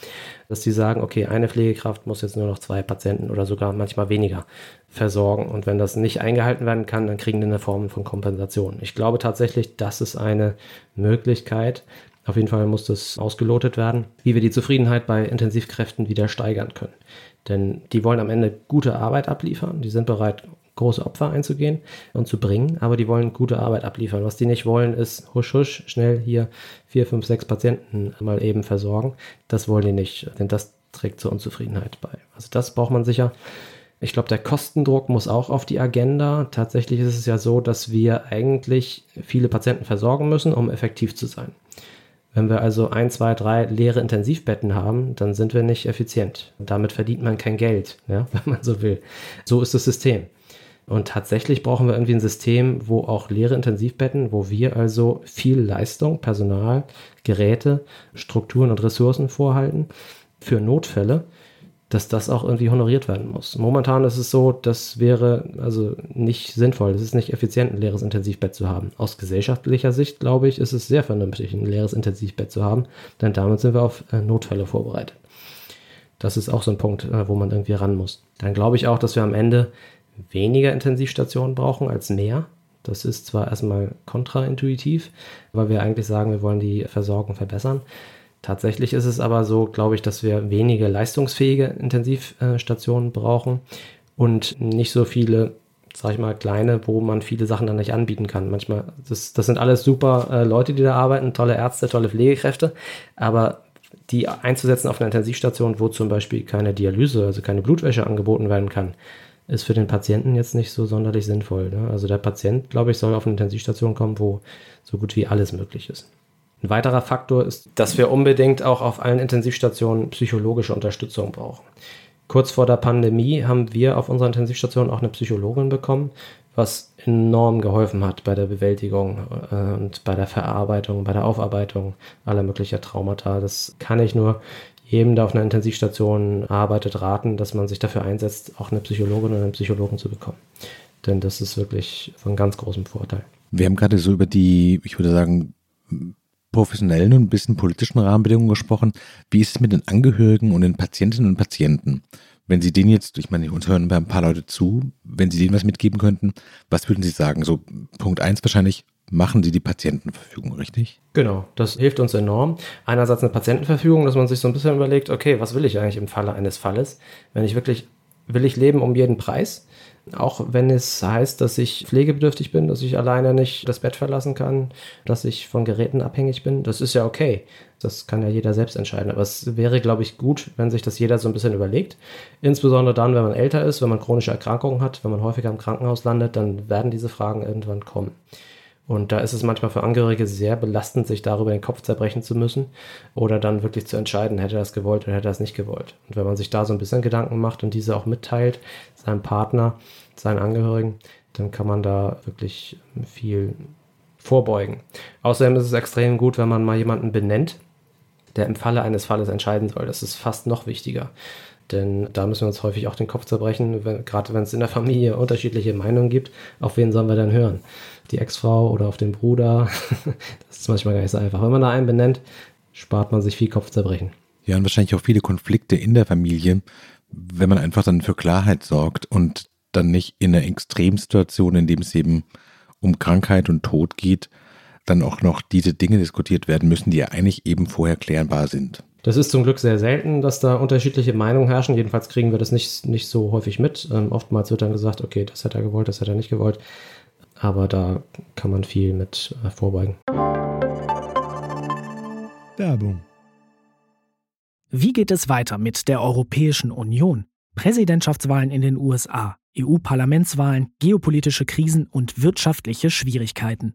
dass die sagen, okay, eine Pflegekraft muss jetzt nur noch zwei Patienten oder sogar manchmal weniger versorgen. Und wenn das nicht eingehalten werden kann, dann kriegen die eine Form von Kompensation. Ich glaube tatsächlich, das ist eine Möglichkeit. Auf jeden Fall muss das ausgelotet werden, wie wir die Zufriedenheit bei Intensivkräften wieder steigern können. Denn die wollen am Ende gute Arbeit abliefern, die sind bereit, große Opfer einzugehen und zu bringen, aber die wollen gute Arbeit abliefern. Was die nicht wollen, ist husch husch, schnell hier vier, fünf, sechs Patienten mal eben versorgen. Das wollen die nicht, denn das trägt zur Unzufriedenheit bei. Also das braucht man sicher. Ich glaube, der Kostendruck muss auch auf die Agenda. Tatsächlich ist es ja so, dass wir eigentlich viele Patienten versorgen müssen, um effektiv zu sein. Wenn wir also ein, zwei, drei leere Intensivbetten haben, dann sind wir nicht effizient. damit verdient man kein Geld, ja, wenn man so will. So ist das System. Und tatsächlich brauchen wir irgendwie ein System, wo auch leere Intensivbetten, wo wir also viel Leistung, Personal, Geräte, Strukturen und Ressourcen vorhalten für Notfälle, dass das auch irgendwie honoriert werden muss. Momentan ist es so, das wäre also nicht sinnvoll, es ist nicht effizient, ein leeres Intensivbett zu haben. Aus gesellschaftlicher Sicht, glaube ich, ist es sehr vernünftig, ein leeres Intensivbett zu haben, denn damit sind wir auf äh, Notfälle vorbereitet. Das ist auch so ein Punkt, äh, wo man irgendwie ran muss. Dann glaube ich auch, dass wir am Ende weniger Intensivstationen brauchen als mehr. Das ist zwar erstmal kontraintuitiv, weil wir eigentlich sagen, wir wollen die Versorgung verbessern. Tatsächlich ist es aber so, glaube ich, dass wir wenige leistungsfähige Intensivstationen brauchen und nicht so viele, sag ich mal, kleine, wo man viele Sachen dann nicht anbieten kann. Manchmal, das, das sind alles super äh, Leute, die da arbeiten, tolle Ärzte, tolle Pflegekräfte, aber die einzusetzen auf einer Intensivstation, wo zum Beispiel keine Dialyse, also keine Blutwäsche angeboten werden kann, ist für den Patienten jetzt nicht so sonderlich sinnvoll. Ne? Also der Patient, glaube ich, soll auf eine Intensivstation kommen, wo so gut wie alles möglich ist. Ein weiterer Faktor ist, dass wir unbedingt auch auf allen Intensivstationen psychologische Unterstützung brauchen. Kurz vor der Pandemie haben wir auf unserer Intensivstation auch eine Psychologin bekommen, was enorm geholfen hat bei der Bewältigung äh, und bei der Verarbeitung, bei der Aufarbeitung aller möglicher Traumata. Das kann ich nur jedem, der auf einer Intensivstation arbeitet, raten, dass man sich dafür einsetzt, auch eine Psychologin oder einen Psychologen zu bekommen. Denn das ist wirklich von ganz großem Vorteil. Wir haben gerade so über die, ich würde sagen, professionellen und ein bisschen politischen Rahmenbedingungen gesprochen. Wie ist es mit den Angehörigen und den Patientinnen und Patienten? Wenn Sie denen jetzt, ich meine, uns hören ein paar Leute zu, wenn Sie denen was mitgeben könnten, was würden Sie sagen? So Punkt eins wahrscheinlich, machen Sie die Patientenverfügung, richtig? Genau, das hilft uns enorm. Einerseits eine Patientenverfügung, dass man sich so ein bisschen überlegt, okay, was will ich eigentlich im Falle eines Falles? Wenn ich wirklich, will ich leben um jeden Preis? Auch wenn es heißt, dass ich pflegebedürftig bin, dass ich alleine nicht das Bett verlassen kann, dass ich von Geräten abhängig bin, das ist ja okay. Das kann ja jeder selbst entscheiden. Aber es wäre, glaube ich, gut, wenn sich das jeder so ein bisschen überlegt. Insbesondere dann, wenn man älter ist, wenn man chronische Erkrankungen hat, wenn man häufiger im Krankenhaus landet, dann werden diese Fragen irgendwann kommen. Und da ist es manchmal für Angehörige sehr belastend, sich darüber den Kopf zerbrechen zu müssen oder dann wirklich zu entscheiden, hätte er das gewollt oder hätte er das nicht gewollt. Und wenn man sich da so ein bisschen Gedanken macht und diese auch mitteilt, seinem Partner, seinen Angehörigen, dann kann man da wirklich viel vorbeugen. Außerdem ist es extrem gut, wenn man mal jemanden benennt, der im Falle eines Falles entscheiden soll. Das ist fast noch wichtiger. Denn da müssen wir uns häufig auch den Kopf zerbrechen, wenn, gerade wenn es in der Familie unterschiedliche Meinungen gibt, auf wen sollen wir dann hören? die Ex-Frau oder auf den Bruder. das ist manchmal gar nicht so einfach. Wenn man da einen benennt, spart man sich viel Kopfzerbrechen. Ja, und wahrscheinlich auch viele Konflikte in der Familie, wenn man einfach dann für Klarheit sorgt und dann nicht in einer Extremsituation, in dem es eben um Krankheit und Tod geht, dann auch noch diese Dinge diskutiert werden müssen, die ja eigentlich eben vorher klärbar sind. Das ist zum Glück sehr selten, dass da unterschiedliche Meinungen herrschen. Jedenfalls kriegen wir das nicht, nicht so häufig mit. Ähm, oftmals wird dann gesagt, okay, das hat er gewollt, das hat er nicht gewollt aber da kann man viel mit äh, vorbeugen. Werbung. Wie geht es weiter mit der Europäischen Union? Präsidentschaftswahlen in den USA, EU-Parlamentswahlen, geopolitische Krisen und wirtschaftliche Schwierigkeiten.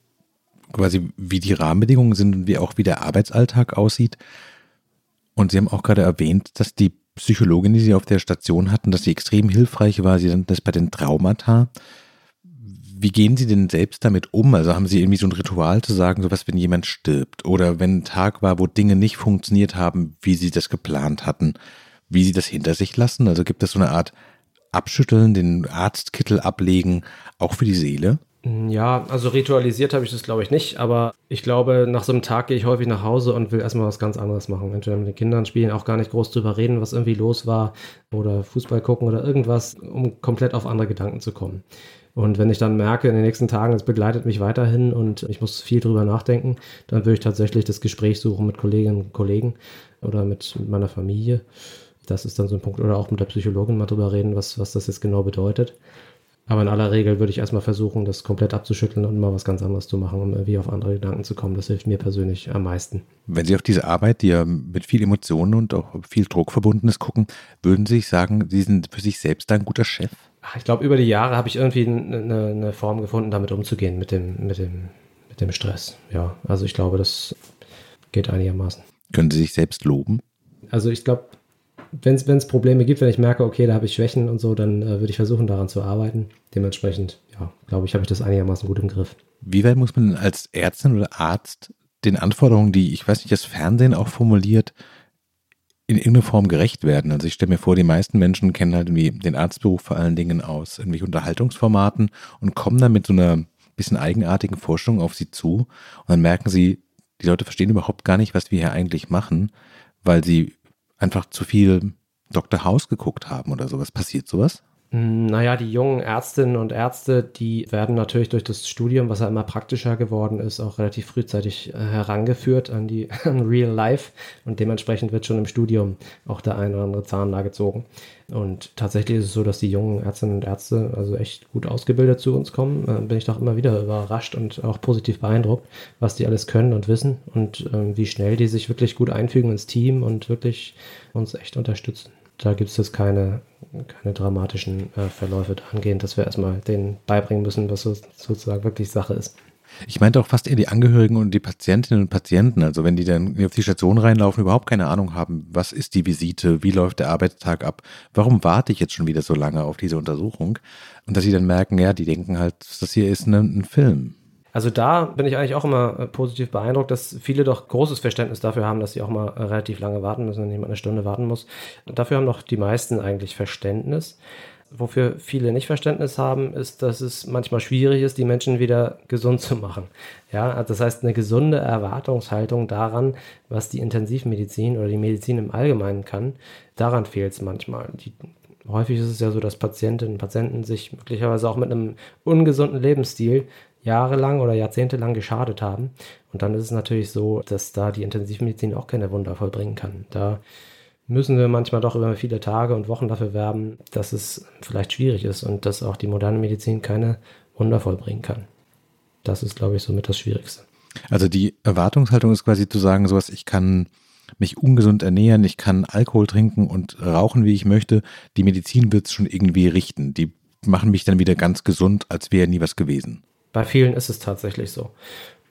quasi, wie die Rahmenbedingungen sind und wie auch wie der Arbeitsalltag aussieht. Und Sie haben auch gerade erwähnt, dass die Psychologin, die Sie auf der Station hatten, dass sie extrem hilfreich war. Sie nannten das bei den Traumata. Wie gehen Sie denn selbst damit um? Also haben Sie irgendwie so ein Ritual zu sagen, sowas, wenn jemand stirbt oder wenn ein Tag war, wo Dinge nicht funktioniert haben, wie Sie das geplant hatten, wie Sie das hinter sich lassen? Also gibt es so eine Art Abschütteln, den Arztkittel ablegen, auch für die Seele? Ja, also ritualisiert habe ich das glaube ich nicht, aber ich glaube, nach so einem Tag gehe ich häufig nach Hause und will erstmal was ganz anderes machen. Entweder mit den Kindern spielen, auch gar nicht groß drüber reden, was irgendwie los war, oder Fußball gucken oder irgendwas, um komplett auf andere Gedanken zu kommen. Und wenn ich dann merke, in den nächsten Tagen, es begleitet mich weiterhin und ich muss viel drüber nachdenken, dann würde ich tatsächlich das Gespräch suchen mit Kolleginnen und Kollegen oder mit meiner Familie. Das ist dann so ein Punkt. Oder auch mit der Psychologin mal drüber reden, was, was das jetzt genau bedeutet. Aber in aller Regel würde ich erstmal versuchen, das komplett abzuschütteln und mal was ganz anderes zu machen, um irgendwie auf andere Gedanken zu kommen. Das hilft mir persönlich am meisten. Wenn Sie auf diese Arbeit, die ja mit viel Emotionen und auch viel Druck verbunden ist, gucken, würden Sie sich sagen, Sie sind für sich selbst ein guter Chef? Ich glaube, über die Jahre habe ich irgendwie eine, eine, Form gefunden, damit umzugehen, mit dem, mit, dem, mit dem Stress. Ja, also ich glaube, das geht einigermaßen. Können Sie sich selbst loben? Also ich glaube, wenn es Probleme gibt, wenn ich merke, okay, da habe ich Schwächen und so, dann äh, würde ich versuchen, daran zu arbeiten. Dementsprechend, ja, glaube ich, habe ich das einigermaßen gut im Griff. Wie weit muss man als Ärztin oder Arzt den Anforderungen, die, ich weiß nicht, das Fernsehen auch formuliert, in irgendeiner Form gerecht werden? Also ich stelle mir vor, die meisten Menschen kennen halt irgendwie den Arztberuf vor allen Dingen aus irgendwelchen Unterhaltungsformaten und kommen dann mit so einer bisschen eigenartigen Forschung auf sie zu und dann merken sie, die Leute verstehen überhaupt gar nicht, was wir hier eigentlich machen, weil sie einfach zu viel Dr. House geguckt haben oder sowas. Passiert sowas? Hm, naja, die jungen Ärztinnen und Ärzte, die werden natürlich durch das Studium, was ja immer praktischer geworden ist, auch relativ frühzeitig äh, herangeführt an die an Real Life und dementsprechend wird schon im Studium auch der eine oder andere Zahn da gezogen. Und tatsächlich ist es so, dass die jungen Ärztinnen und Ärzte also echt gut ausgebildet zu uns kommen. Äh, bin ich doch immer wieder überrascht und auch positiv beeindruckt, was die alles können und wissen und äh, wie schnell die sich wirklich gut einfügen ins Team und wirklich uns echt unterstützen da gibt es jetzt keine, keine dramatischen äh, Verläufe dahingehend, dass wir erstmal denen beibringen müssen, was so, sozusagen wirklich Sache ist. Ich meinte auch fast eher die Angehörigen und die Patientinnen und Patienten. Also wenn die dann auf die Station reinlaufen, überhaupt keine Ahnung haben, was ist die Visite, wie läuft der Arbeitstag ab, warum warte ich jetzt schon wieder so lange auf diese Untersuchung? Und dass sie dann merken, ja, die denken halt, das hier ist ein, ein Film. Also da bin ich eigentlich auch immer äh, positiv beeindruckt, dass viele doch großes Verständnis dafür haben, dass sie auch mal äh, relativ lange warten müssen, wenn jemand eine Stunde warten muss. Dafür haben doch die meisten eigentlich Verständnis. Wofür viele nicht Verständnis haben, ist, dass es manchmal schwierig ist, die Menschen wieder gesund zu machen. Ja, also das heißt, eine gesunde Erwartungshaltung daran, was die Intensivmedizin oder die Medizin im Allgemeinen kann, daran fehlt es manchmal. Die, häufig ist es ja so, dass Patientinnen und Patienten sich möglicherweise auch mit einem ungesunden Lebensstil jahrelang oder jahrzehntelang geschadet haben. Und dann ist es natürlich so, dass da die Intensivmedizin auch keine Wunder vollbringen kann. Da müssen wir manchmal doch über viele Tage und Wochen dafür werben, dass es vielleicht schwierig ist und dass auch die moderne Medizin keine Wunder vollbringen kann. Das ist, glaube ich, somit das Schwierigste. Also die Erwartungshaltung ist quasi zu sagen, sowas, ich kann mich ungesund ernähren, ich kann Alkohol trinken und rauchen, wie ich möchte. Die Medizin wird es schon irgendwie richten. Die machen mich dann wieder ganz gesund, als wäre nie was gewesen. Bei vielen ist es tatsächlich so.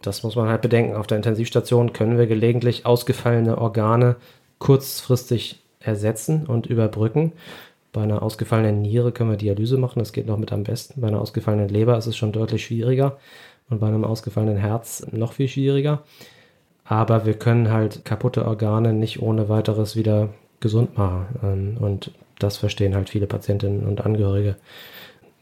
Das muss man halt bedenken. Auf der Intensivstation können wir gelegentlich ausgefallene Organe kurzfristig ersetzen und überbrücken. Bei einer ausgefallenen Niere können wir Dialyse machen, das geht noch mit am besten. Bei einer ausgefallenen Leber ist es schon deutlich schwieriger und bei einem ausgefallenen Herz noch viel schwieriger. Aber wir können halt kaputte Organe nicht ohne weiteres wieder gesund machen. Ähm, und das verstehen halt viele Patientinnen und Angehörige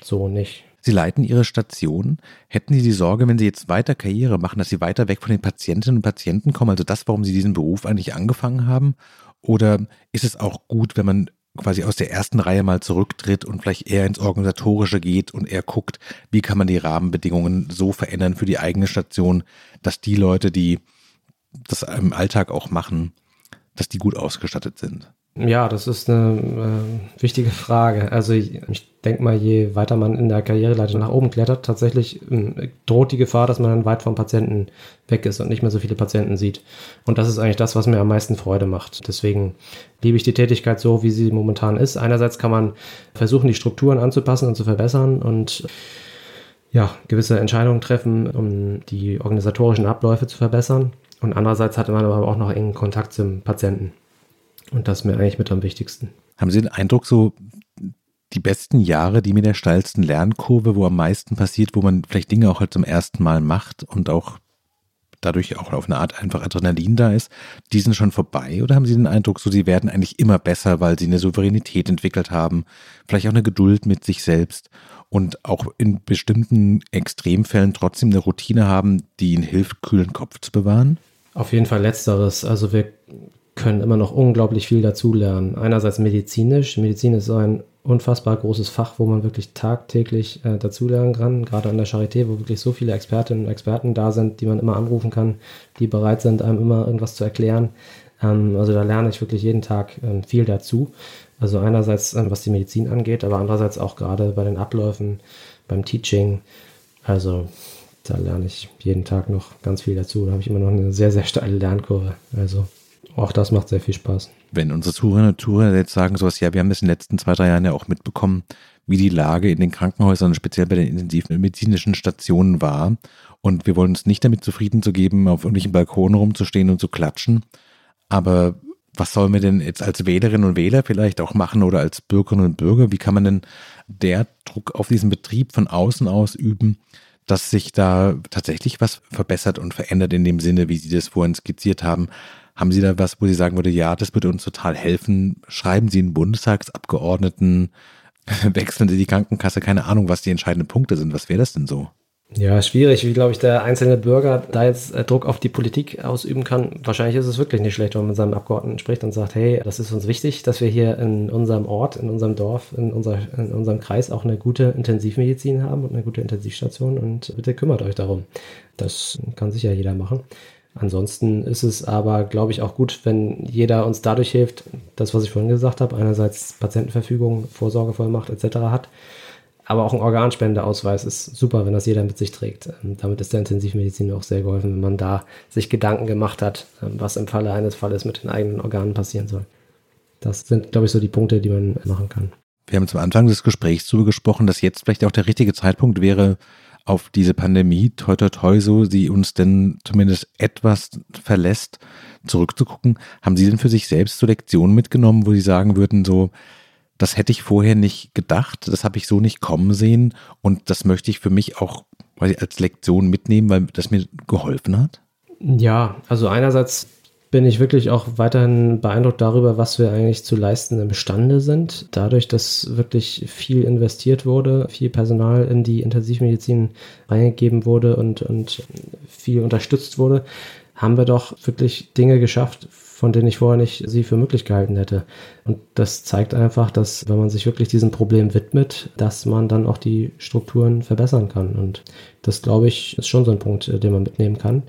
so nicht. Sie leiten Ihre Station. Hätten Sie die Sorge, wenn Sie jetzt weiter Karriere machen, dass Sie weiter weg von den Patientinnen und Patienten kommen? Also das, warum Sie diesen Beruf eigentlich angefangen haben? Oder ist es auch gut, wenn man quasi aus der ersten Reihe mal zurücktritt und vielleicht eher ins Organisatorische geht und eher guckt, wie kann man die Rahmenbedingungen so verändern für die eigene Station, dass die Leute, die das im Alltag auch machen, dass die gut ausgestattet sind? Ja, das ist eine äh, wichtige Frage. Also ich, ich denke mal, je weiter man in der Karriereleiter nach oben klettert, tatsächlich äh, droht die Gefahr, dass man dann weit vom Patienten weg ist und nicht mehr so viele Patienten sieht. Und das ist eigentlich das, was mir am meisten Freude macht. Deswegen liebe ich die Tätigkeit so, wie sie momentan ist. Einerseits kann man versuchen, die Strukturen anzupassen und zu verbessern und ja, gewisse Entscheidungen treffen, um die organisatorischen Abläufe zu verbessern. Und andererseits hatte man aber auch noch engen Kontakt zum Patienten. Und das ist mir eigentlich mit am wichtigsten. Haben Sie den Eindruck, so die besten Jahre, die mit der steilsten Lernkurve, wo am meisten passiert, wo man vielleicht Dinge auch halt zum ersten Mal macht und auch dadurch auch auf eine Art einfach Adrenalin da ist, die sind schon vorbei? Oder haben Sie den Eindruck, so sie werden eigentlich immer besser, weil sie eine Souveränität entwickelt haben, vielleicht auch eine Geduld mit sich selbst und auch in bestimmten Extremfällen trotzdem eine Routine haben, die ihnen hilft, kühlen Kopf zu bewahren? Auf jeden Fall letzteres. Also wir können immer noch unglaublich viel dazulernen. Einerseits medizinisch. Medizin ist so ein unfassbar großes Fach, wo man wirklich tagtäglich äh, dazulernen kann. Gerade an der Charité, wo wirklich so viele Expertinnen und Experten da sind, die man immer anrufen kann, die bereit sind, einem immer irgendwas zu erklären. Ähm, also da lerne ich wirklich jeden Tag äh, viel dazu. Also einerseits, äh, was die Medizin angeht, aber andererseits auch gerade bei den Abläufen, beim Teaching. Also da lerne ich jeden Tag noch ganz viel dazu. Da habe ich immer noch eine sehr, sehr steile Lernkurve. Also auch das macht sehr viel Spaß. Wenn unsere Zuhörerinnen und Zuhörer jetzt sagen sowas, ja, wir haben das in den letzten zwei, drei Jahren ja auch mitbekommen, wie die Lage in den Krankenhäusern, speziell bei den intensiven medizinischen Stationen war. Und wir wollen uns nicht damit zufrieden zu geben, auf irgendwelchen Balkonen rumzustehen und zu klatschen. Aber was sollen wir denn jetzt als Wählerinnen und Wähler vielleicht auch machen oder als Bürgerinnen und Bürger? Wie kann man denn der Druck auf diesen Betrieb von außen aus üben, dass sich da tatsächlich was verbessert und verändert in dem Sinne, wie Sie das vorhin skizziert haben? Haben Sie da was, wo Sie sagen würde, ja, das würde uns total helfen? Schreiben Sie einen Bundestagsabgeordneten, wechseln Sie die Krankenkasse, keine Ahnung, was die entscheidenden Punkte sind. Was wäre das denn so? Ja, schwierig, wie glaube ich der einzelne Bürger da jetzt äh, Druck auf die Politik ausüben kann. Wahrscheinlich ist es wirklich nicht schlecht, wenn man mit seinem Abgeordneten spricht und sagt, hey, das ist uns wichtig, dass wir hier in unserem Ort, in unserem Dorf, in, unser, in unserem Kreis auch eine gute Intensivmedizin haben und eine gute Intensivstation und bitte kümmert euch darum. Das kann sicher jeder machen. Ansonsten ist es aber, glaube ich, auch gut, wenn jeder uns dadurch hilft, das, was ich vorhin gesagt habe, einerseits Patientenverfügung, Vorsorgevollmacht etc. hat, aber auch ein Organspendeausweis ist super, wenn das jeder mit sich trägt. Ähm, damit ist der Intensivmedizin auch sehr geholfen, wenn man da sich Gedanken gemacht hat, ähm, was im Falle eines Falles mit den eigenen Organen passieren soll. Das sind, glaube ich, so die Punkte, die man machen kann. Wir haben zum Anfang des Gesprächs darüber gesprochen, dass jetzt vielleicht auch der richtige Zeitpunkt wäre, auf diese Pandemie, toi toi toi, so sie uns denn zumindest etwas verlässt, zurückzugucken. Haben Sie denn für sich selbst so Lektionen mitgenommen, wo Sie sagen würden, so, das hätte ich vorher nicht gedacht, das habe ich so nicht kommen sehen und das möchte ich für mich auch als Lektion mitnehmen, weil das mir geholfen hat? Ja, also einerseits bin ich wirklich auch weiterhin beeindruckt darüber, was wir eigentlich zu leisten imstande sind. Dadurch, dass wirklich viel investiert wurde, viel Personal in die Intensivmedizin reingegeben wurde und, und viel unterstützt wurde, haben wir doch wirklich Dinge geschafft, von denen ich vorher nicht sie für möglich gehalten hätte. Und das zeigt einfach, dass wenn man sich wirklich diesem Problem widmet, dass man dann auch die Strukturen verbessern kann. Und das, glaube ich, ist schon so ein Punkt, den man mitnehmen kann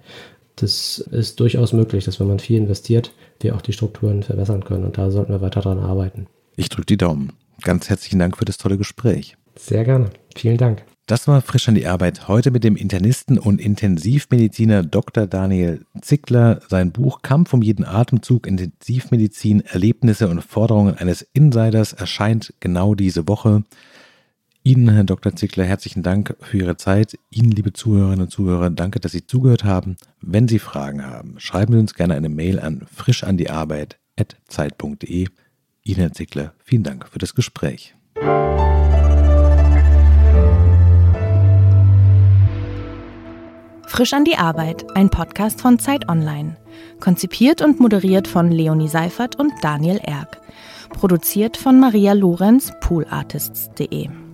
das ist durchaus möglich, dass wenn man viel investiert, wir auch die Strukturen verbessern können. Und da sollten wir weiter daran arbeiten. Ich drücke die Daumen. Ganz herzlichen Dank für das tolle Gespräch. Sehr gerne. Vielen Dank. Das war frisch an die Arbeit. Heute mit dem Internisten und Intensivmediziner Dr. Daniel Zickler. Sein Buch Kampf um jeden Atemzug, Intensivmedizin, Erlebnisse und Forderungen eines Insiders erscheint genau diese Woche. Ihnen, Herr Dr. Zickler, herzlichen Dank für Ihre Zeit. Ihnen, liebe Zuhörerinnen und Zuhörer, danke, dass Sie zugehört haben. Wenn Sie Fragen haben, schreiben Sie uns gerne eine Mail an frischandiarbeit.zeit.de. Ihnen, Herr Zickler, vielen Dank für das Gespräch. Frisch an die Arbeit, ein Podcast von Zeit Online. Konzipiert und moderiert von Leonie Seifert und Daniel Erck. Produziert von Maria Lorenz, poolartists.de.